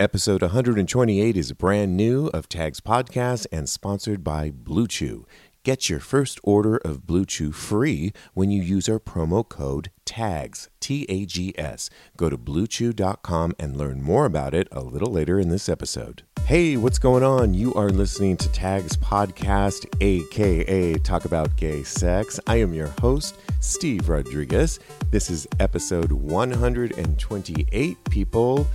Episode 128 is brand new of Tags Podcast and sponsored by Blue Chew. Get your first order of Blue Chew free when you use our promo code TAGS, T A G S. Go to bluechew.com and learn more about it a little later in this episode. Hey, what's going on? You are listening to Tags Podcast, aka Talk About Gay Sex. I am your host, Steve Rodriguez. This is episode 128, people.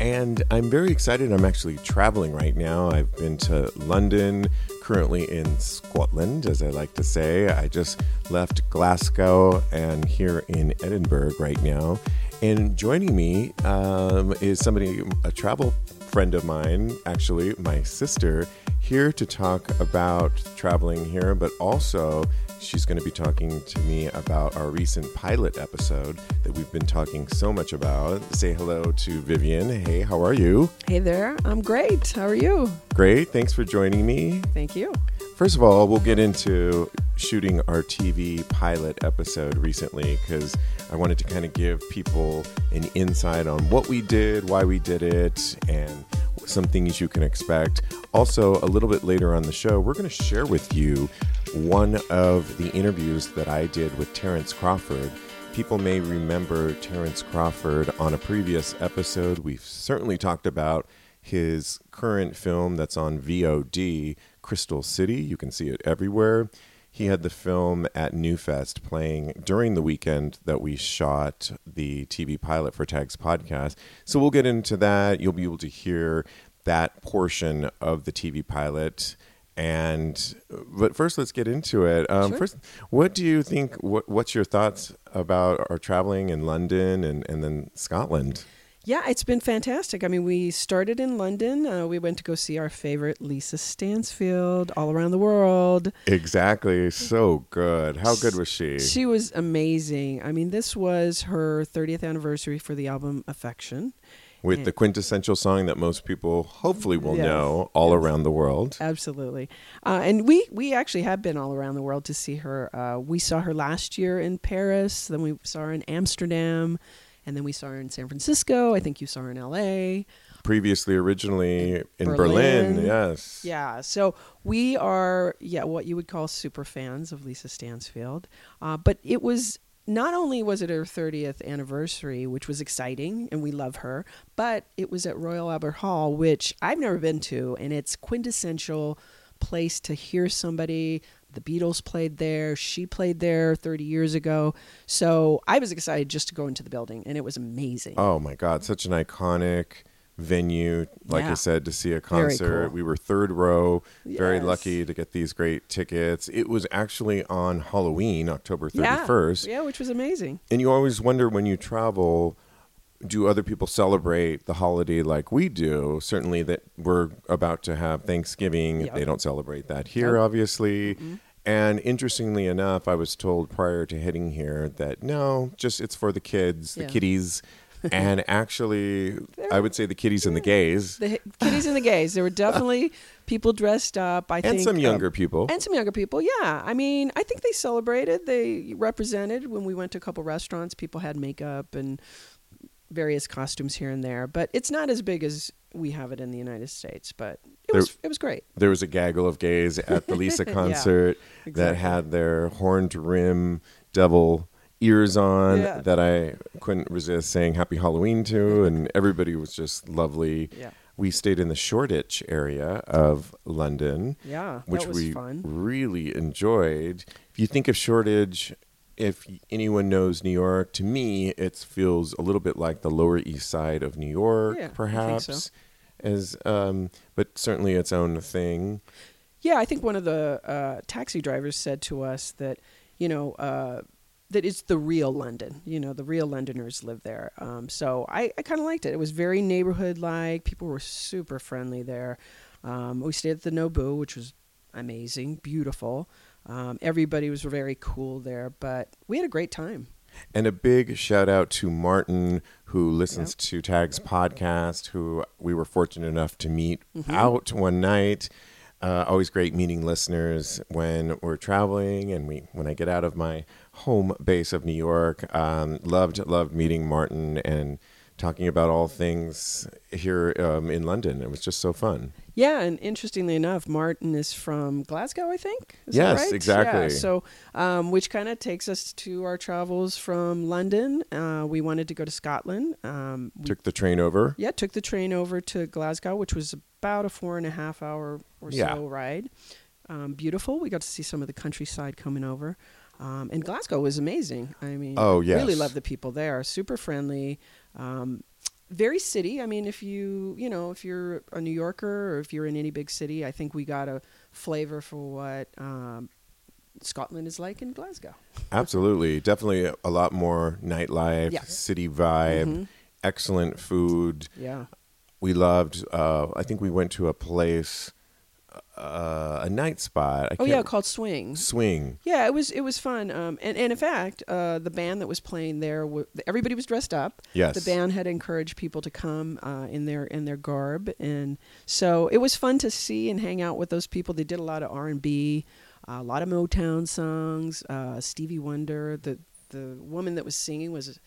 And I'm very excited. I'm actually traveling right now. I've been to London, currently in Scotland, as I like to say. I just left Glasgow and here in Edinburgh right now. And joining me um, is somebody, a travel friend of mine, actually, my sister, here to talk about traveling here, but also She's going to be talking to me about our recent pilot episode that we've been talking so much about. Say hello to Vivian. Hey, how are you? Hey there. I'm great. How are you? Great. Thanks for joining me. Thank you. First of all, we'll get into shooting our TV pilot episode recently because I wanted to kind of give people an insight on what we did, why we did it, and some things you can expect. Also, a little bit later on the show, we're going to share with you one of the interviews that I did with Terrence Crawford. People may remember Terrence Crawford on a previous episode. We've certainly talked about his current film that's on VOD, Crystal City. You can see it everywhere. He had the film at Newfest playing during the weekend that we shot the TV pilot for Tags podcast. So we'll get into that. You'll be able to hear that portion of the TV pilot. And but first, let's get into it. Um, Sure. First, what do you think? What, what's your thoughts about our traveling in London and, and then Scotland? Yeah, it's been fantastic. I mean, we started in London. Uh, we went to go see our favorite Lisa Stansfield all around the world. Exactly. So good. How good was she? She was amazing. I mean, this was her 30th anniversary for the album Affection. With the quintessential song that most people hopefully will Yes. know all Yes. around the world. Absolutely. Uh, and we, we actually have been all around the world to see her. Uh, we saw her last year in Paris, then we saw her in Amsterdam, and then we saw her in San Francisco. I think you saw her in LA. Previously, originally in Berlin. Berlin. Yes. Yeah, so we are, yeah, what you would call super fans of Lisa Stansfield. Uh, but it was not only was it her 30th anniversary, which was exciting, and we love her, but it was at Royal Albert Hall, which I've never been to, and it's quintessential place to hear somebody. The Beatles played there. She played there 30 years ago. So I was excited just to go into the building, and it was amazing. Oh my God, such an iconic venue. Like I said, to see a concert. cool. We were third row. Very lucky to get these great tickets. It was actually on Halloween, October 31st. yeah, which was amazing. And you always wonder when you travel, do other people celebrate the holiday like we do? Certainly, that we're about to have Thanksgiving. Yep. They don't celebrate that here, Nope. obviously. And interestingly enough, I was told prior to heading here that no, just it's for the kids, the Yeah. kiddies. And actually, I would say the kiddies and the gays, The kiddies and the gays. There were definitely people dressed up. I and think some um, younger people. and some younger people. Yeah, I mean, I think they celebrated. They represented when we went to a couple restaurants. People had makeup and various costumes here and there, but it's not as big as we have it in the United States. But it There- was it was great. there was a gaggle of gays at the Lisa concert that exactly. had their horned rim devil ears on Yeah. that I couldn't resist saying happy Halloween to and everybody was just lovely. Yeah. We stayed in the Shoreditch area of London, Yeah, which we fun. really enjoyed. If you think of Shoreditch, if anyone knows New York, to me it feels a little bit like the Lower East Side of New York, Yeah, perhaps. so. As, um, but certainly its own thing. Yeah, I think one of the uh, taxi drivers said to us that, you know, uh, that it's the real London. You know, the real Londoners live there. Um, so I, I kind of liked it. It was very neighborhood like. People were super friendly there. Um, we stayed at the Nobu, which was amazing, beautiful. Um, everybody was very cool there, but we had a great time. And a big shout out to Martin, who listens to Tag's podcast, who we were fortunate enough to meet Mm-hmm. out one night. Uh, always great meeting listeners when we're traveling and we when I get out of my home base of New York. Um, loved loved meeting Martin and talking about all things here um, in London. It was just so fun. Yeah, and interestingly enough, Martin is from Glasgow, I think. Is that Yes, right? exactly. Yeah, so, um, which kind of takes us to our travels from London. Uh, we wanted to go to Scotland. Um, we, Took the train over. yeah, took the train over to Glasgow, which was about a four and a half hour or Yeah. so ride. Um, beautiful. We got to see some of the countryside coming over. Um, and Glasgow was amazing. I mean, Oh, really love the people there. Super friendly. Um, very city. I mean, if you you know if you're a New Yorker or if you're in any big city, I think we got a flavor for what um, Scotland is like in Glasgow. Absolutely. Definitely a lot more nightlife, Yeah. city vibe, Mhm. excellent food. Yeah. We loved, uh, I think we went to a place, uh, a night spot. I Oh yeah, called Swing. Swing. Yeah, it was it was fun. Um, and, and in fact, uh, the band that was playing there, w- everybody was dressed up. Yes. The band had encouraged people to come uh, in their in their garb, and so it was fun to see and hang out with those people. They did a lot of R and B, a lot of Motown songs. Uh, Stevie Wonder, the the woman that was singing was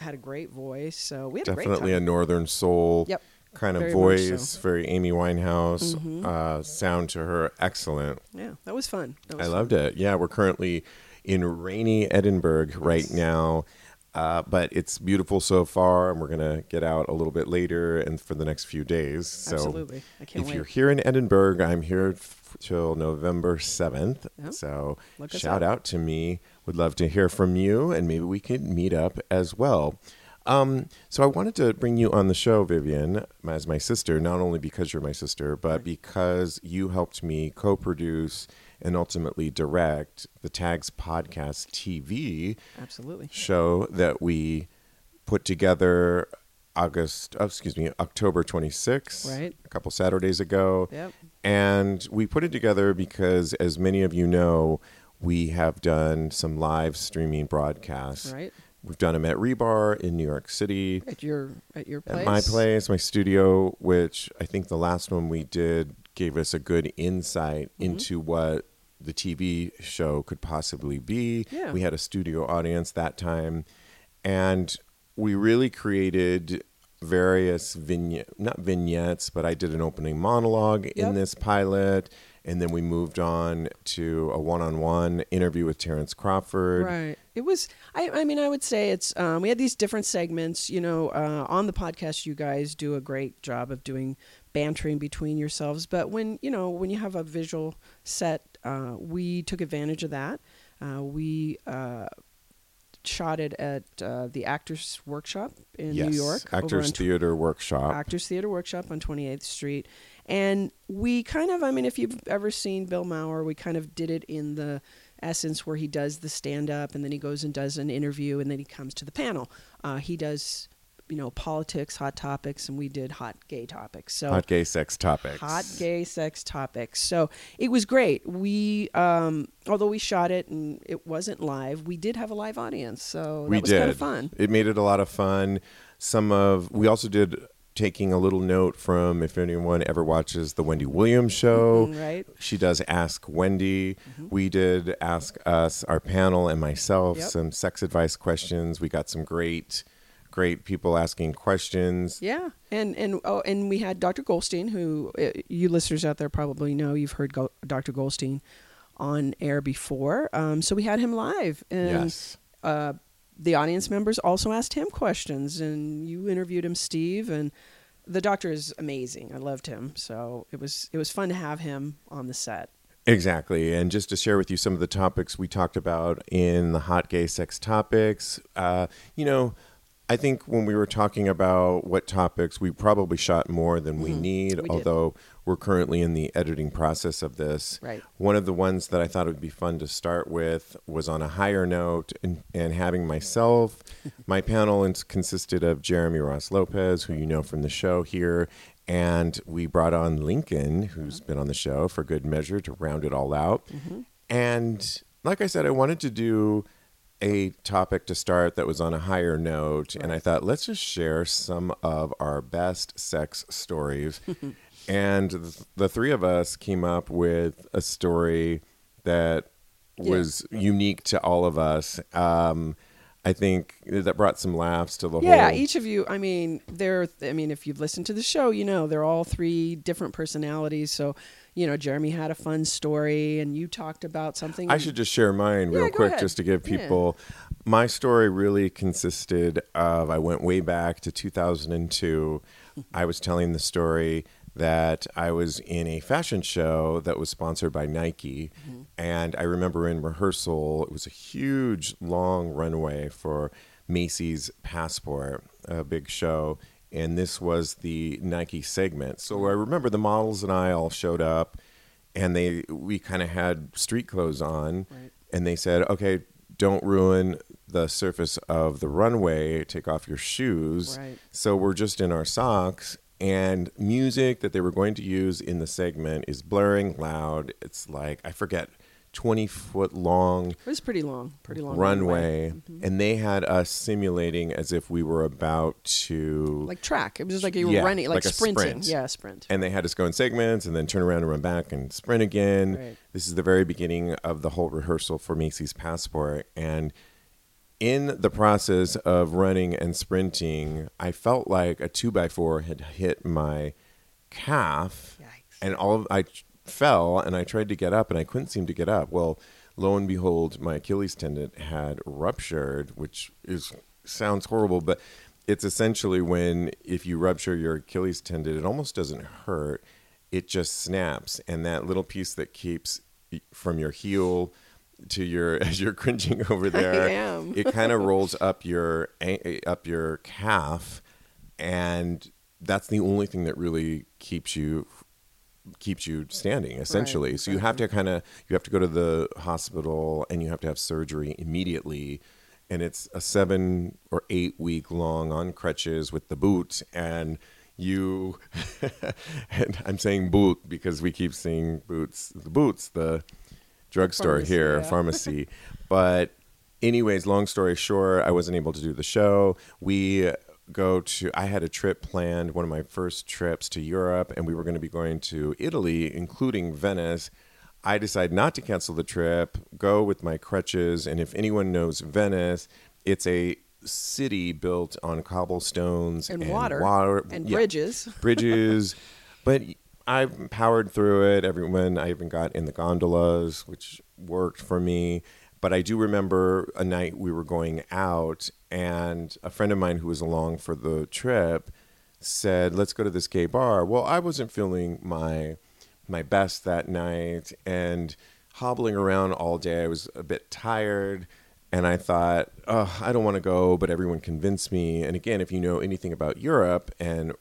had a great voice. So we had Definitely a great a northern soul Yep. Kind of Very much so. voice, very Amy Winehouse Mhm. uh, sound to her. Excellent. yeah, that was fun. That was I fun. loved it. Yeah, we're currently in rainy Edinburgh right now. Uh, but it's beautiful so far, and we're gonna get out a little bit later and for the next few days. So Absolutely, I can't if wait. you're here in Edinburgh, I'm here f- till November 7th. Yep. So shout up. out to me. Would love to hear from you, and maybe we could meet up as well. Um, so I wanted to bring you on the show, Vivian, as my sister, not only because you're my sister, but because you helped me co-produce and ultimately direct the Tags Podcast TV Absolutely. show that we put together August, oh, excuse me, October 26th, Right. a couple Saturdays ago. Yep. And we put it together because, as many of you know, we have done some live streaming broadcasts. Right. We've done them at Rebar in New York City, At your at your place. at my place, my studio, which I think the last one we did gave us a good insight Mm-hmm. into what the TV show could possibly be. Yeah. We had a studio audience that time, and we really created various vignette not vignettes but i did an opening monologue in this pilot and then we moved on to a one-on-one interview with terrence crawford Right. It was. I. I mean, I would say it's. Um, we had these different segments. You know, uh, on the podcast, you guys do a great job of doing bantering between yourselves. But when you know when you have a visual set, uh, we took advantage of that. Uh, we uh, shot it at uh, the Actors Workshop in yes New York. actors tw- theater workshop Actors Theater Workshop on 28th Street. And we kind of, I mean, if you've ever seen Bill Maher, we kind of did it in the essence where he does the stand up and then he goes and does an interview and then he comes to the panel. Uh, he does, you know, politics, hot topics, and we did hot gay topics. So hot gay sex topics hot gay sex topics. So it was great. We, um, although we shot it and it wasn't live, we did have a live audience. So that we was did kind of fun. it made it a lot of fun some of we also did taking a little note from if anyone ever watches the Wendy Williams show. Mhm, right. She does Ask Wendy. We did Ask Us, our panel, and myself Yep. some sex advice questions. We got some great, great people asking questions. Yeah, and and oh, and we had Dr. Goldstein, who uh, you listeners out there probably know. You've heard Go- Dr. Goldstein on air before, um, so we had him live, and Yes. uh, the audience members also asked him questions, and you interviewed him, Steve, and the doctor is amazing. I loved him, so it was it was fun to have him on the set. Exactly. And just to share with you some of the topics we talked about in the hot gay sex topics, uh, you know, I think when we were talking about what topics, we probably shot more than we need, Mm-hmm. We did. although we're currently in the editing process of this. Right. One of the ones that I thought it would be fun to start with was on a higher note and, and having myself, my panel ins- consisted of Jeremy Ross Lopez, who you know from the show here, and we brought on Lincoln, who's been on the show for good measure to round it all out. And like I said, I wanted to do a topic to start that was on a higher note. And I thought, let's just share some of our best sex stories. and th- the three of us came up with a story that was unique to all of us. Um, I think that brought some laughs to the Yeah, whole. Yeah, each of you. I mean, they're. I mean, if you've listened to the show, you know they're all three different personalities. So, you know, Jeremy had a fun story, and you talked about something. I should just share mine Yeah, real quick ahead. just to give Yeah. people my story really consisted of I went way back to 2002. I was telling the story that I was in a fashion show that was sponsored by Nike mm-hmm. and I remember in rehearsal it was a huge long runway for Macy's Passport, a big show and this was the Nike segment. So I remember the models and I all showed up and they we kind of had street clothes on Right. and they said okay don't ruin the surface of the runway take off your shoes Right. so we're just in our socks and music that they were going to use in the segment is blaring loud it's like i forget 20 foot long It was pretty long, pretty long runway, Mm-hmm. and they had us simulating as if we were about to like track. It was just like you were Yeah, running, like, like sprinting. sprint. Yeah, sprint. and they had us go in segments and then turn around and run back and sprint again. Right. This is the very beginning of the whole rehearsal for Macy's Passport. And in the process of running and sprinting, I felt like a two by four had hit my calf, Yikes. and all of, I fell and I tried to get up and I couldn't seem to get up. Well, lo and behold, my Achilles tendon had ruptured, which is sounds horrible, but it's essentially when if you rupture your Achilles tendon, it almost doesn't hurt. It just snaps, and that little piece that keeps from your heel to your as you're cringing over there, am. it kind of rolls up your eh, up your calf, and that's the only thing that really keeps you keeps you standing essentially. So you have to kind of you have to go to the hospital and you have to have surgery immediately. And it's a seven or eight week long on crutches with the boot. And you and i'm saying boot because we keep seeing boots the boots the drugstore Pharmacy, here yeah. pharmacy. But anyways long story short i wasn't able to do the show. We go to i had a trip planned one of my first trips to europe and we were going to be going to italy including venice i decided not to cancel the trip go with my crutches and if anyone knows venice it's a city built on cobblestones And water. And yeah, bridges. bridges. but I powered through it. Everyone, I even got in the gondolas, which worked for me. But I do remember a night we were going out, and a friend of mine who was along for the trip said, "Let's go to this gay bar." Well, I wasn't feeling my my best that night, and hobbling around all day, I was a bit tired. And I thought, oh, I don't want to go, but everyone convinced me. And again, if you know anything about Europe and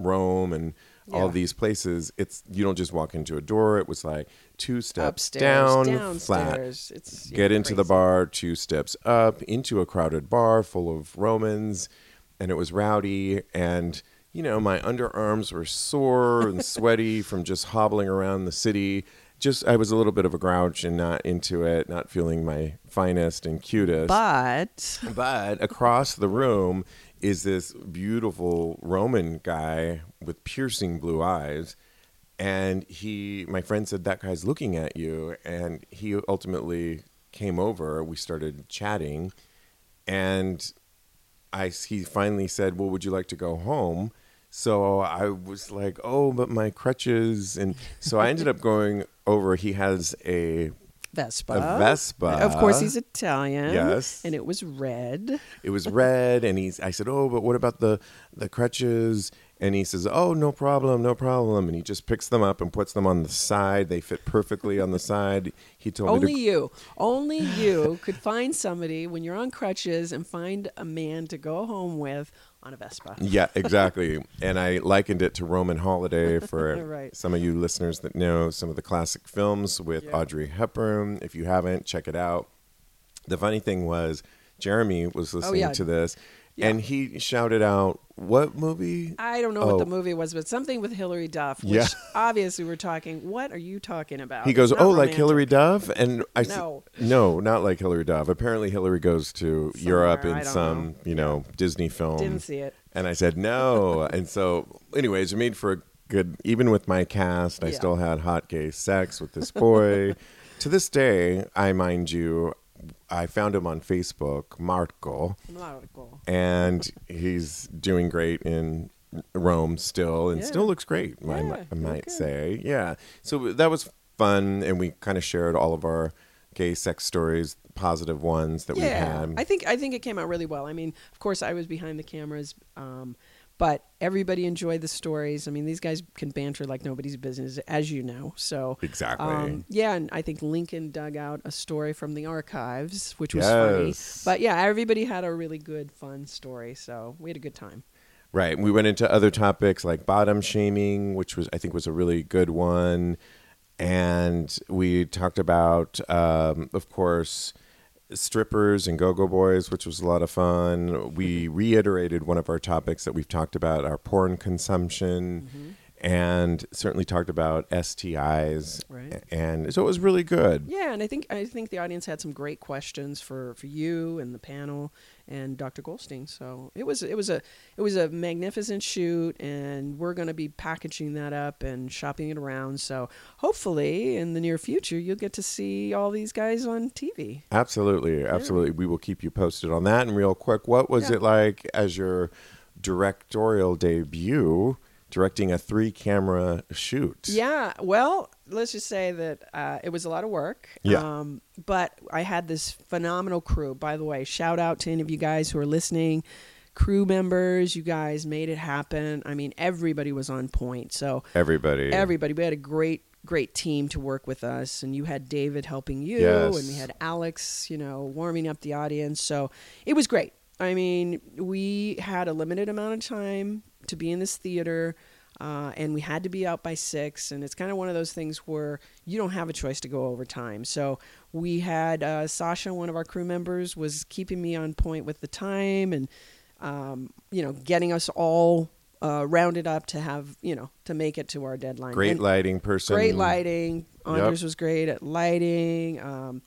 Rome and all these places, it's you don't just walk into a door. It was like two steps Upstairs, down, flat. It's yeah, get into the bar, two steps up, into a crowded bar full of Romans, and it was rowdy. And you know, my underarms were sore and sweaty from just hobbling around the city. Just, I was a little bit of a grouch and not into it, not feeling my finest and cutest. But But across the room is this beautiful Roman guy with piercing blue eyes. And he, my friend said, that guy's looking at you. And he ultimately came over. We started chatting. And I, he finally said, Well, would you like to go home? So I was like, Oh, but my crutches. And so I ended up going over. He has a Vespa. A Vespa. Of course, he's Italian. Yes. And it was red. It was red, and he's. I said, "Oh, but what about the the crutches?" And he says, "Oh, no problem, no problem." And he just picks them up and puts them on the side. They fit perfectly on the side. He told Only me to, you, only you could find somebody when you're on crutches and find a man to go home with on a Vespa. Yeah, exactly. and I likened it to Roman Holiday for Right. some of you listeners that know some of the classic films with Yeah. Audrey Hepburn. If you haven't, check it out. The funny thing was, Jeremy was oh, listening Oh, yeah. to this, Yeah. and he shouted out, "What movie?" I don't know Oh. what the oh. movie was, but something with Hilary Duff, which Yeah. obviously we're talking. What are you talking about? He goes, "Oh, like romantic." Hilary Duff," and I s- No. no, not like Hilary Duff. Apparently, Hilary goes to Europe in some, know. you know, Disney film. Didn't see it. And I said no. and so, anyways, it made for a good. Even with my cast, I Yeah. still had hot gay sex with this boy. to this day, I mind you, I found him on Facebook, Marco, Marco. and he's doing great in Rome still, and Yeah. still looks great. I, Yeah, I might look good. say, yeah. So that was fun, and we kind of shared all of our gay sex stories, positive ones that we Yeah, had. I think I think it came out really well. I mean, of course, I was behind the cameras, um, but everybody enjoyed the stories. I mean, these guys can banter like nobody's business, as you know. So Exactly. um, yeah, and I think Lincoln dug out a story from the archives, which was Yes. funny. But yeah, everybody had a really good, fun story. So we had a good time. Right. We went into other topics like bottom shaming, which was I think was a really good one, and we talked about, um, of course, strippers and go-go boys, which was a lot of fun. We mm-hmm. reiterated one of our topics that we've talked about, our porn consumption, mm-hmm. And certainly talked about STIs, Right. and so it was really good. Yeah, and I think I think the audience had some great questions for, for you and the panel and Dr. Goldstein. So it was it was a it was a magnificent shoot, and we're going to be packaging that up and shopping it around. So hopefully, in the near future, you'll get to see all these guys on TV. Absolutely, absolutely. We will keep you posted on that. And real quick, what was Yeah. it like as your directorial debut, directing a three-camera shoot? Yeah, well, let's just say that uh, it was a lot of work. Yeah. Um, but I had this phenomenal crew. By the way, shout out to any of you guys who are listening. Crew members, you guys made it happen. I mean, everybody was on point. So Everybody. everybody, we had a great, great team to work with us, and you had David helping you, Yes. and we had Alex, you know, warming up the audience. So it was great. I mean, we had a limited amount of time to be in this theater. Uh, and we had to be out by six, and it's kind of one of those things where you don't have a choice to go over time. So we had uh, Sasha, one of our crew members, was keeping me on point with the time, and um, you know, getting us all uh, rounded up to have you know to make it to our deadline. Great And- lighting person. Great lighting. Anders was great at lighting. Um,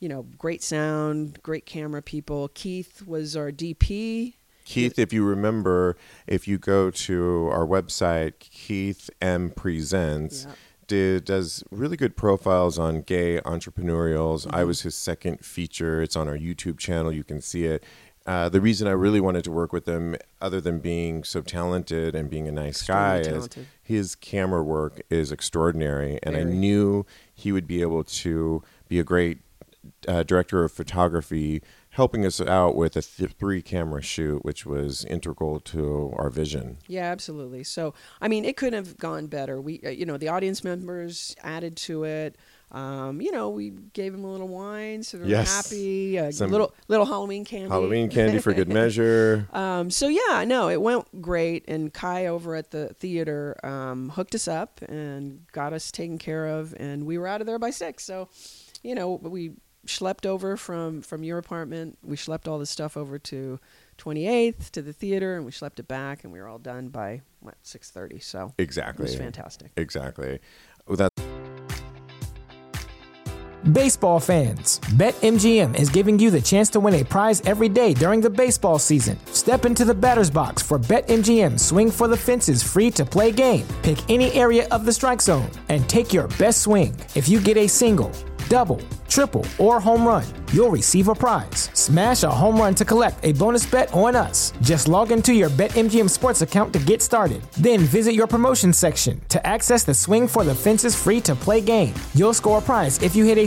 you know, great sound, great camera people. Keith was our DP. Keith, if you remember, if you go to our website, Keith M Presents, Yeah. did does really good profiles on gay entrepreneurials. I Mm-hmm. was his second feature. It's on our YouTube channel. You can see it. Uh, the reason I really wanted to work with him, other than being so talented and being a nice guy, is his camera work is extraordinary, and I knew he would be able to be a great uh, director of photography, helping us out with a th- three camera shoot, which was integral to our vision. Yeah, absolutely. So, I mean, it couldn't have gone better. We, uh, you know, the audience members added to it. Um, you know, we gave them a little wine, so they're Yes. happy. A Some little little Halloween candy. Halloween candy for good measure. Um, so yeah, no, it went great. And Kai over at the theater um, hooked us up and got us taken care of, and we were out of there by six. So, you know, we schlepped over from from your apartment. We schlepped all the stuff over to 28th to the theater, and we schlepped it back, and we were all done by what 6:30. So Exactly. it was fantastic. Exactly. Well, That Baseball fans, BetMGM is giving you the chance to win a prize every day during the baseball season. Step into the batter's box for BetMGM Swing for the Fences free to play game. Pick any area of the strike zone and take your best swing. If you get a single, double, triple, or home run, you'll receive a prize. Smash a home run to collect a bonus bet on us. Just log into your BetMGM Sports account to get started. Then visit your promotion section to access the Swing for the Fences free to play game. You'll score a prize if you hit a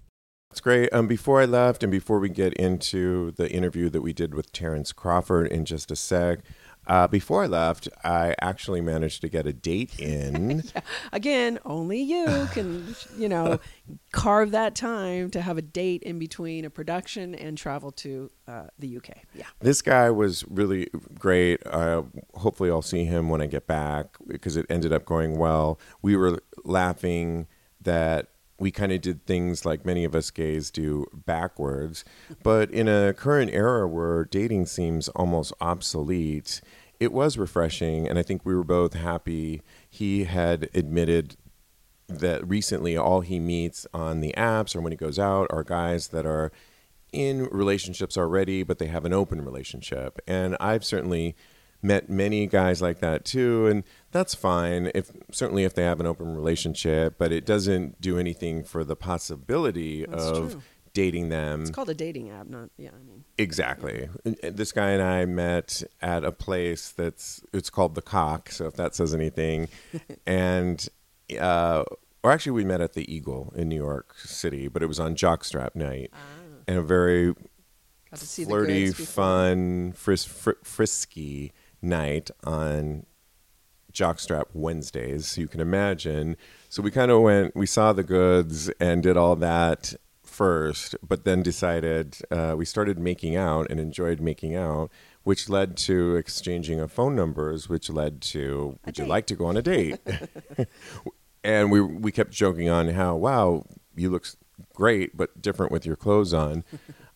It's great. Um, before I left, and before we get into the interview that we did with Terrence Crawford in just a sec, uh, before I left, I actually managed to get a date in. yeah. Again, only you can, you know, carve that time to have a date in between a production and travel to uh, the UK. Yeah. This guy was really great. Uh, hopefully, I'll see him when I get back because it ended up going well. We were laughing that we kind of did things like many of us gays do backwards. But in a current era where dating seems almost obsolete, it was refreshing. And I think we were both happy. He had admitted that recently all he meets on the apps or when he goes out are guys that are in relationships already, but they have an open relationship. And I've certainly met many guys like that too and that's fine if certainly if they have an open relationship but it doesn't do anything for the possibility that's of true. dating them it's called a dating app not yeah i mean exactly yeah. this guy and i met at a place that's it's called the cock so if that says anything and uh or actually we met at the eagle in new york city but it was on jockstrap night ah. and a very flirty fun fris- fr- frisky night on Jockstrap Wednesdays. So you can imagine. So we kind of went, we saw the goods and did all that first, but then decided uh, we started making out and enjoyed making out, which led to exchanging of phone numbers, which led to, would you like to go on a date? and we we kept joking on how, wow, you look great, but different with your clothes on.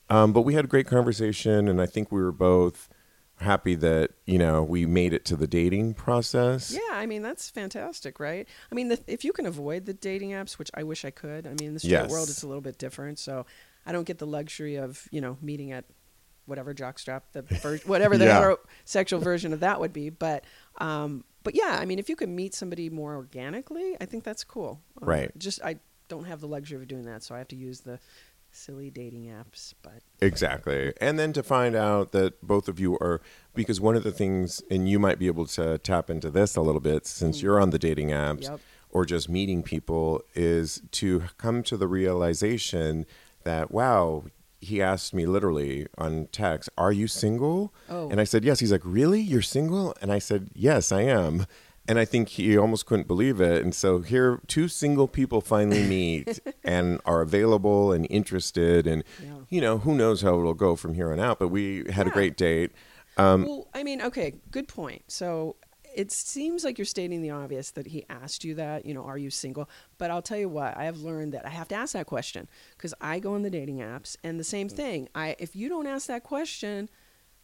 Um, but we had a great conversation, and I think we were both happy that you know we made it to the dating process. Yeah, I mean that's fantastic, right? I mean, the, if you can avoid the dating apps, which I wish I could. I mean, in the straight yes. world, it's a little bit different, so I don't get the luxury of you know meeting at whatever jockstrap the ver- whatever the yeah. sexual version of that would be, but. Um, but yeah, I mean, if you can meet somebody more organically, I think that's cool. Um, right. Just I don't have the luxury of doing that, so I have to use the silly dating apps, but exactly. And then to find out that both of you are because one of the things, and you might be able to tap into this a little bit since you're on the dating apps yep. or just meeting people, is to come to the realization that wow, he asked me literally on text, "Are you single?" Oh. And I said, "Yes." He's like, "Really? You're single?" And I said, "Yes, I am." And I think he almost couldn't believe it. And so here, two single people finally meet and are available and interested, and yeah. you know, who knows how it'll go from here on out. But we had yeah. a great date. Um, well, I mean, okay, good point. So it seems like you're stating the obvious that he asked you that, you know, are you single? But I'll tell you what, I have learned that I have to ask that question because I go on the dating apps and the same thing. I if you don't ask that question,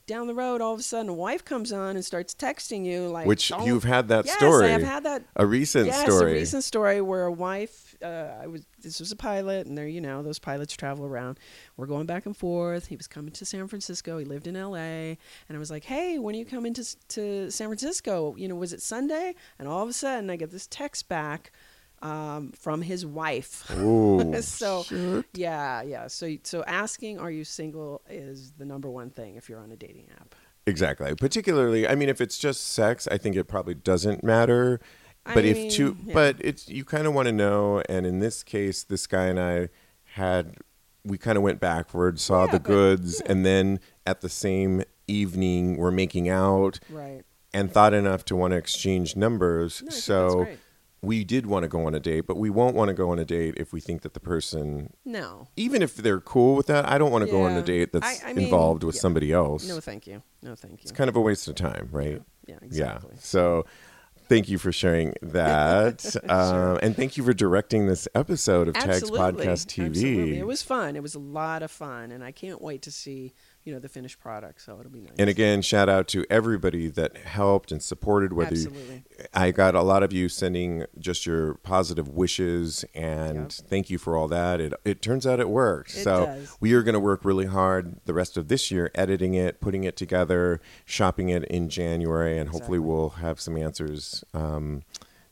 down the road, all of a sudden, a wife comes on and starts texting you like, which you've had that yes, story. I have had that. A recent yes, story. a recent story where a wife. Uh, I was. This was a pilot, and there, you know, those pilots travel around. We're going back and forth. He was coming to San Francisco. He lived in L.A. And I was like, "Hey, when are you coming to to San Francisco? You know, was it Sunday?" And all of a sudden, I get this text back um, from his wife. Ooh. so yeah, yeah. So so asking, "Are you single?" is the number one thing if you're on a dating app. Exactly. Particularly, I mean, if it's just sex, I think it probably doesn't matter. I But if two, yeah. but it's you kind of want to know. And in this case, this guy and I had we kind of went backwards, saw Yeah, the but- goods, and then at the same evening we're making out, Right. and thought enough to want to exchange numbers. No, I that's so great. We did want to go on a date, but we won't want to go on a date if we think that the person, No. even if they're cool with that, I don't want to go on a date that's I- I mean, involved with yeah. somebody else. No, thank you. No, thank you. it's kind of a waste of time, right? yeah, exactly. Yeah. So thank you for sharing that. um, and thank you for directing this episode of Tags Podcast TV. Absolutely. It was fun. It was a lot of fun, and I can't wait to see you know the finished product. So it'll be nice. and again, shout out to everybody that helped and supported. Whether you, Absolutely. I got a lot of you sending just your positive wishes, and Yep. thank you for all that. It it turns out it worked. It so does. we are going to work really hard the rest of this year, editing it, putting it together, shopping it in January, and hopefully we'll have some answers um,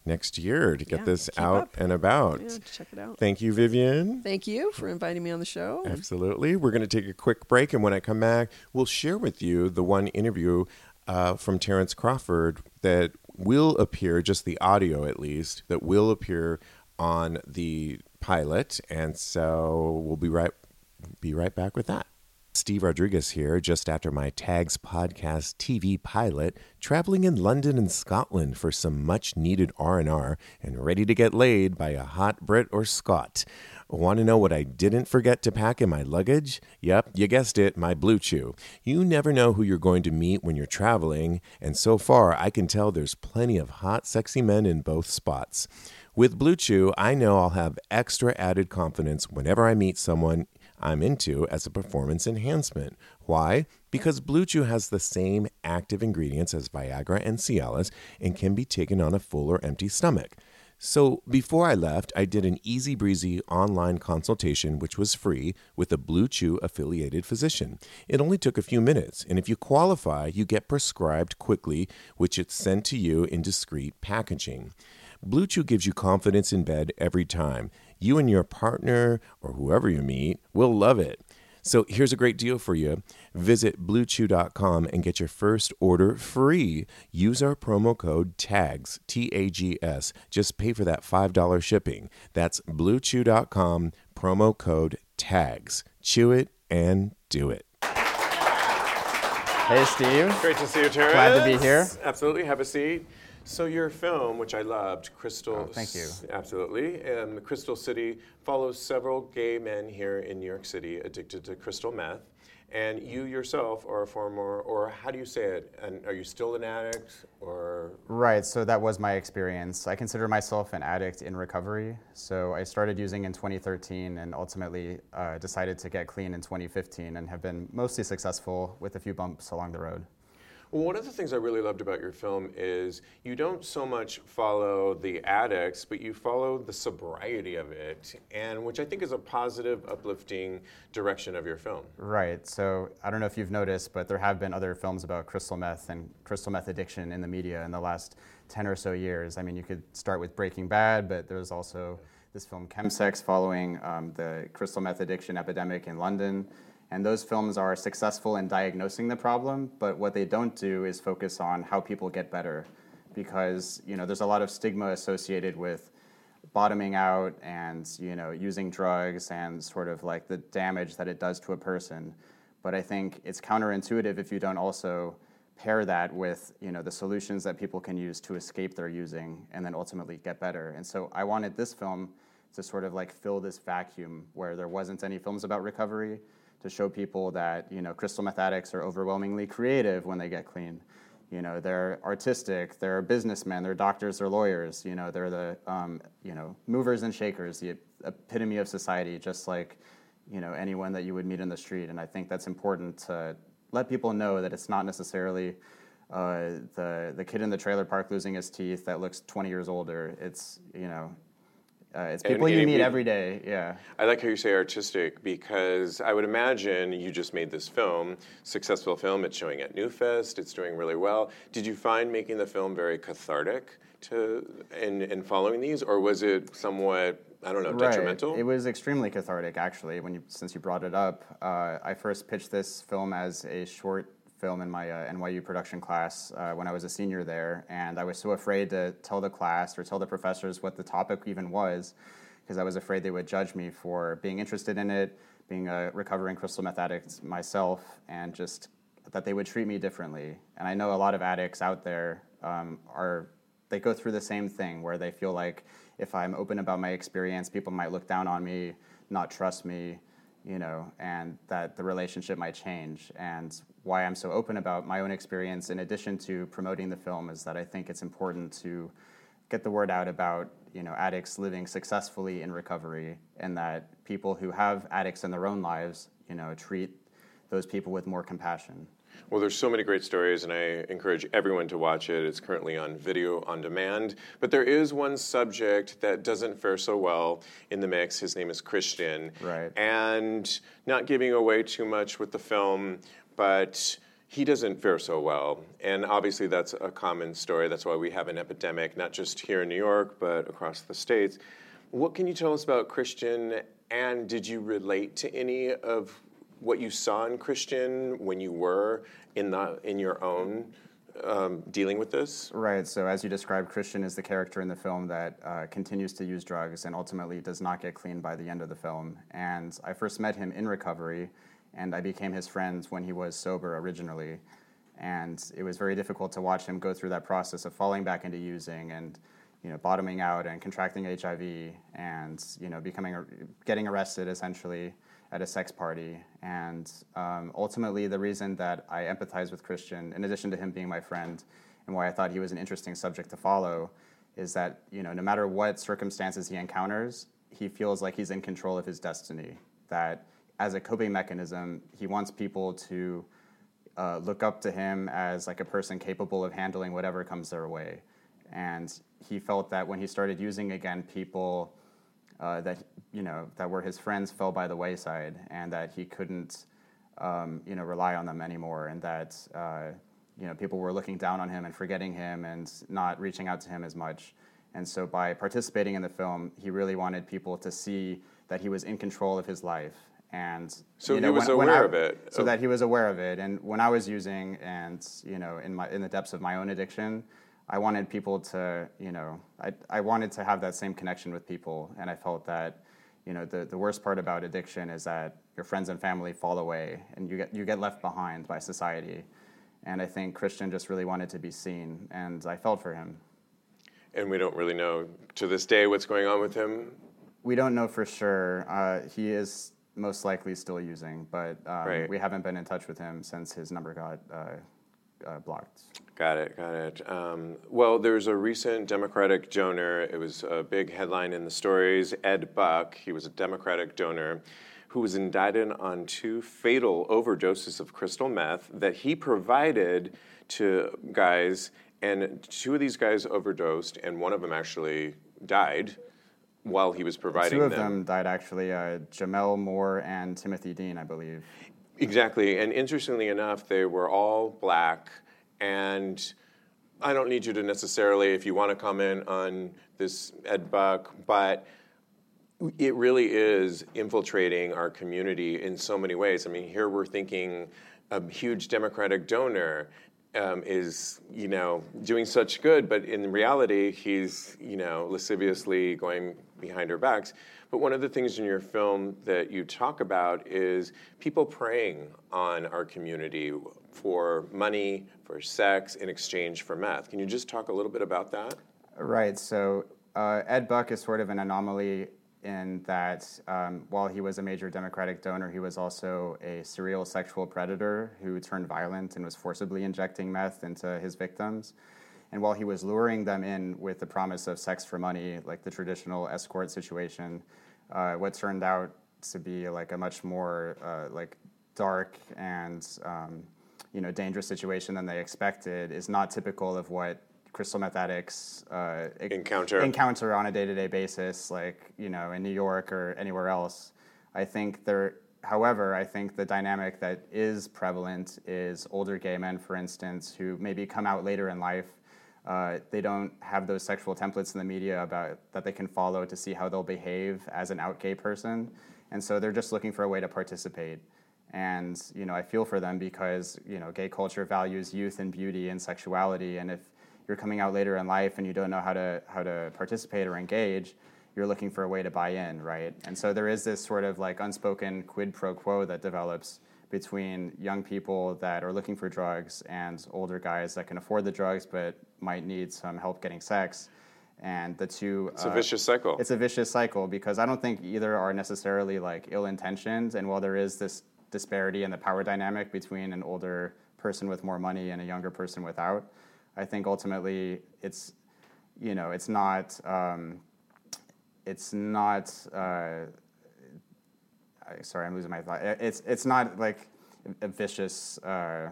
next year to get Yeah, this out up. and about. yeah, check it out. Thank you, Vivian. Thank you for inviting me on the show. Absolutely. We're going to take a quick break, and when I come back, we'll share with you the one interview uh, from Terrence Crawford that will appear, just the audio at least, that will appear on the pilot, and so we'll be right be right back with that. Steve Rodriguez here, just after my Tags Podcast TV pilot, traveling in London and Scotland for some much-needed R&R and ready to get laid by a hot Brit or Scot. Want to know what I didn't forget to pack in my luggage? Yep, you guessed it, my Blue Chew. You never know who you're going to meet when you're traveling, and so far I can tell there's plenty of hot, sexy men in both spots. With Blue Chew, I know I'll have extra added confidence whenever I meet someone I'm into as a performance enhancement. Why? Because Blue Chew has the same active ingredients as Viagra and Cialis and can be taken on a full or empty stomach. So before I left, I did an easy breezy online consultation, which was free, with a Blue Chew affiliated physician. It only took a few minutes, and if you qualify, you get prescribed quickly, which it's sent to you in discreet packaging. Blue Chew gives you confidence in bed every time. You and your partner or whoever you meet will love it. So here's a great deal for you. Visit bluechew.com and get your first order free. Use our promo code TAGS, T A G S. Just pay for that $5 shipping. That's bluechew.com, promo code TAGS. Chew it and do it. Hey, Steve. Great to see you, Terrence. Glad to be here. Absolutely. Have a seat. So your film, which I loved, Crystal. Oh, thank you. Absolutely. Um, Crystal City follows several gay men here in New York City addicted to crystal meth. And you yourself are a former, or how do you say it? And are you still an addict, or Right, so that was my experience. I consider myself an addict in recovery. So I started using in 2013 and ultimately uh, decided to get clean in 2015 and have been mostly successful with a few bumps along the road. Well, one of the things I really loved about your film is you don't so much follow the addicts, but you follow the sobriety of it, and which I think is a positive, uplifting direction of your film. Right, so I don't know if you've noticed, but there have been other films about crystal meth and crystal meth addiction in the media in the last 10 or so years. I mean, you could start with Breaking Bad, but there's also this film Chemsex following um, the crystal meth addiction epidemic in London. And those films are successful in diagnosing the problem, but what they don't do is focus on how people get better. Because you know, there's a lot of stigma associated with bottoming out and you know using drugs and sort of like the damage that it does to a person but i think it's counterintuitive if you don't also pair that with you know the solutions that people can use to escape their using and then ultimately get better and so i wanted this film to sort of like fill this vacuum where there wasn't any films about recovery to show people that you know crystal meth addicts are overwhelmingly creative when they get clean. You know they're artistic they're businessmen they're doctors they're lawyers. You know they're the um, you know movers and shakers the epitome of society just like you know anyone that you would meet in the street. And i think that's important to let people know that it's not necessarily uh, the the kid in the trailer park losing his teeth that looks 20 years older. It's you know uh, it's people and you it meet every day yeah I like how you say artistic because I would imagine you just made this film, successful film. It's showing at Newfest. It's doing really well. Did you find making the film very cathartic? to in, in following these, or was it somewhat I don't know Right. detrimental? It was extremely cathartic, actually. When you, since you brought it up, uh, I first pitched this film as a short film in my uh, NYU production class uh, when I was a senior there, and I was so afraid to tell the class or tell the professors what the topic even was, because I was afraid they would judge me for being interested in it, being a recovering crystal meth addict myself, and just that they would treat me differently. And I know a lot of addicts out there um, are they go through the same thing where they feel like if I'm open about my experience, people might look down on me, not trust me, you know, and that the relationship might change. And why I'm so open about my own experience, in addition to promoting the film, is that I think it's important to get the word out about you know addicts living successfully in recovery, and that people who have addicts in their own lives, you know, treat those people with more compassion. Well, there's so many great stories, and I encourage everyone to watch it. It's currently on video on demand. But there is one subject that doesn't fare so well in the mix. His name is Christian. Right. And not giving away too much with the film, but he doesn't fare so well. And obviously, that's a common story. That's why we have an epidemic, not just here in New York, but across the states. What can you tell us about Christian? And did you relate to any of what you saw in Christian when you were in the in your own um, dealing with this? Right. So, as you described, Christian is the character in the film that uh, continues to use drugs and ultimately does not get clean by the end of the film. And I first met him in recovery, and I became his friend when he was sober originally. And it was very difficult to watch him go through that process of falling back into using and you know bottoming out and contracting HIV and you know becoming getting arrested essentially at a sex party. And um, ultimately, the reason that I empathize with Christian, in addition to him being my friend, and why I thought he was an interesting subject to follow, is that you know no matter what circumstances he encounters, he feels like he's in control of his destiny. That as a coping mechanism, he wants people to uh, look up to him as like a person capable of handling whatever comes their way. And he felt that when he started using again, people uh, that you know that were his friends fell by the wayside, and that he couldn't um, you know rely on them anymore, and that uh, you know people were looking down on him and forgetting him and not reaching out to him as much. And so by participating in the film, he really wanted people to see that he was in control of his life. And So you he was when- when aware I- of it. So Oh. that he was aware of it. And when I was using, and you know, in my in the depths of my own addiction, I wanted people to, you know, I I wanted to have that same connection with people, and I felt that, you know, the the worst part about addiction is that your friends and family fall away, and you get you get left behind by society. And I think Christian just really wanted to be seen, and I felt for him. And we don't really know to this day what's going on with him. We don't know for sure. Uh, he is most likely still using, but um, Right. we haven't been in touch with him since his number got uh, uh, blocked. Got it, got it. Um, well, there's a recent Democratic donor. It was a big headline in the stories. Ed Buck, he was a Democratic donor who was indicted on two fatal overdoses of crystal meth that he provided to guys. And two of these guys overdosed, and one of them actually died while he was providing Two of them died actually, uh, Gemmel Moore and Timothy Dean, I believe. Exactly. And interestingly enough, they were all black. And I don't need you to necessarily, if you want to comment on this Ed Buck, but it really is infiltrating our community in so many ways. I mean, here we're thinking a huge Democratic donor um, is, you know, doing such good, but in reality, he's, you know, lasciviously going behind our backs. But one of the things in your film that you talk about is people preying on our community for money, for sex, in exchange for meth. Can you just talk a little bit about that? Right. So uh, Ed Buck is sort of an anomaly in that um, while he was a major Democratic donor, he was also a serial sexual predator who turned violent and was forcibly injecting meth into his victims. And while he was luring them in with the promise of sex for money, like the traditional escort situation, uh, what turned out to be like a much more uh, like dark and um, you know dangerous situation than they expected is not typical of what crystal meth addicts uh, Encounter. encounter on a day-to-day basis, like you know in New York or anywhere else. I think there. However, I think the dynamic that is prevalent is older gay men, for instance, who maybe come out later in life Uh, they don't have those sexual templates in the media about that they can follow to see how they'll behave as an out gay person, and so they're just looking for a way to participate. And you know, I feel for them because you know, gay culture values youth and beauty and sexuality, and if you're coming out later in life and you don't know how to how to participate or engage, you're looking for a way to buy in, right? And so there is this sort of like unspoken quid pro quo that develops between young people that are looking for drugs and older guys that can afford the drugs but might need some help getting sex. And the two. It's uh, a vicious cycle. It's a vicious cycle because I don't think either are necessarily like ill intentioned. And while there is this disparity in the power dynamic between an older person with more money and a younger person without, I think ultimately it's, you know, it's not. Um, it's not uh, sorry, I'm losing my thought. It's it's not like a vicious uh,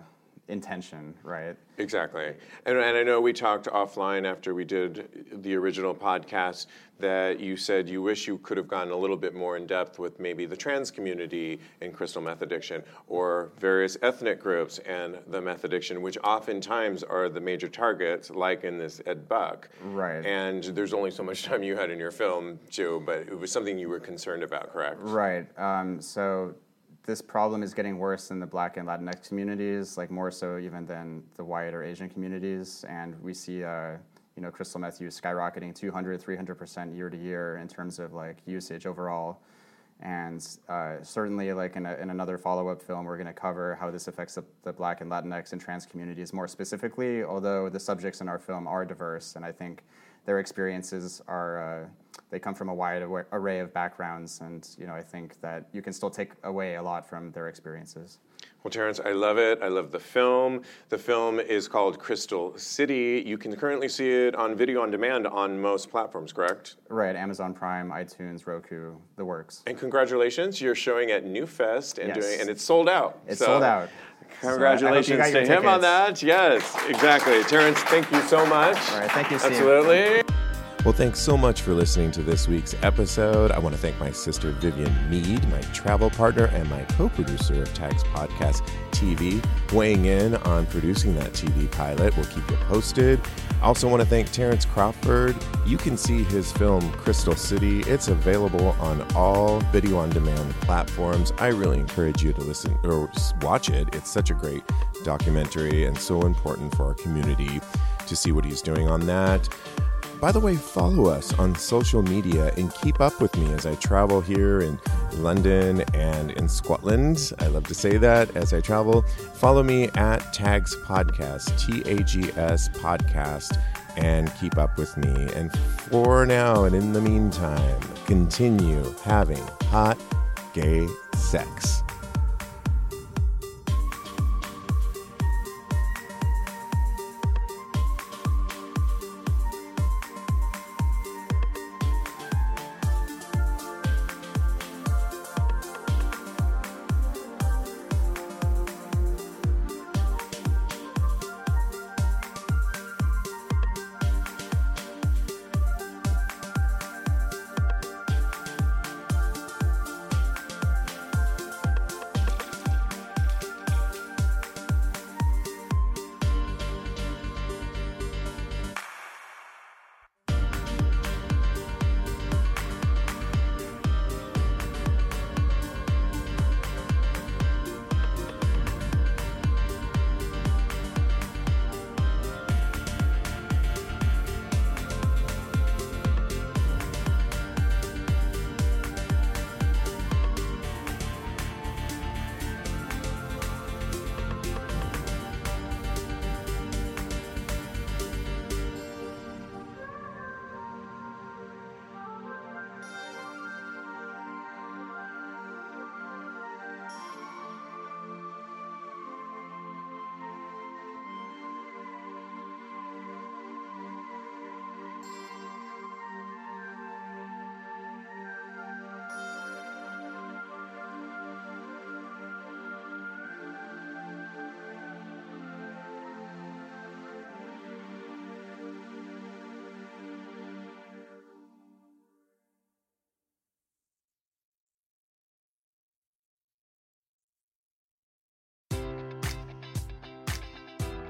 intention, right? Exactly. And, and I know we talked offline after we did the original podcast that you said you wish you could have gone a little bit more in depth with maybe the trans community in crystal meth addiction or various ethnic groups and the meth addiction, which oftentimes are the major targets, like in this Ed Buck. Right. And there's only so much time you had in your film, Joe, but it was something you were concerned about, correct? Right. Um, so this problem is getting worse in the Black and Latinx communities, like more so even than the white or Asian communities. And we see, uh, you know, crystal meth use skyrocketing 200, 300% year to year in terms of like usage overall. And uh, certainly, like in, a, in another follow-up film, we're going to cover how this affects the, the, Black and Latinx and trans communities more specifically. Although the subjects in our film are diverse, and I think their experiences are. Uh, they come from a wide array of backgrounds, and you know I think that you can still take away a lot from their experiences. Well, Terrence, I love it. I love the film. The film is called Crystal City. You can currently see it on video on demand on most platforms, correct? Right, Amazon Prime, iTunes, Roku, the works. And congratulations, you're showing at New Fest and yes. doing, and it's sold out. It's so sold out. Congratulations so to him on that. Yes, exactly. Terrence, thank you so much. All right, thank you, Steve. Absolutely. Well, thanks so much for listening to this week's episode. I want to thank my sister Vivian Mead, my travel partner and my co producer of Tags Podcast TV, weighing in on producing that TV pilot. We'll keep you posted. I also want to thank Terrence Crawford. You can see his film Crystal City. It's available on all video on demand platforms. I really encourage you to listen or watch it. It's such a great documentary and so important for our community to see what he's doing on that. By the way, follow us on social media and keep up with me as I travel here in London and in Scotland. I love to say that as I travel. Follow me at Tags Podcast, T A G S Podcast, and keep up with me. And for now, and in the meantime, continue having hot gay sex.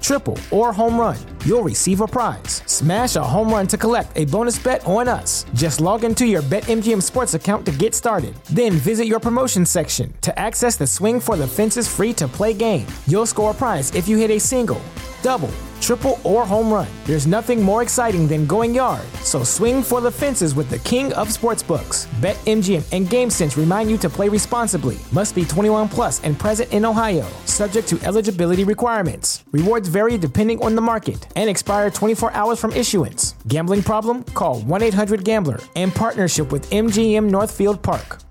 triple, or home run, you'll receive a prize. Smash a home run to collect a bonus bet on us. Just log into your BetMGM Sports account to get started. Then visit your promotion section to access the Swing for the Fences free to play game. You'll score a prize if you hit a single, double, triple, or home run. There's nothing more exciting than going yard. So swing for the fences with the king of sportsbooks. BetMGM and GameSense remind you to play responsibly. Must be 21 plus and present in Ohio. Subject to eligibility requirements. Rewards vary depending on the market and expire 24 hours from issuance. Gambling problem? Call 1-800-GAMBLER. In partnership with MGM Northfield Park.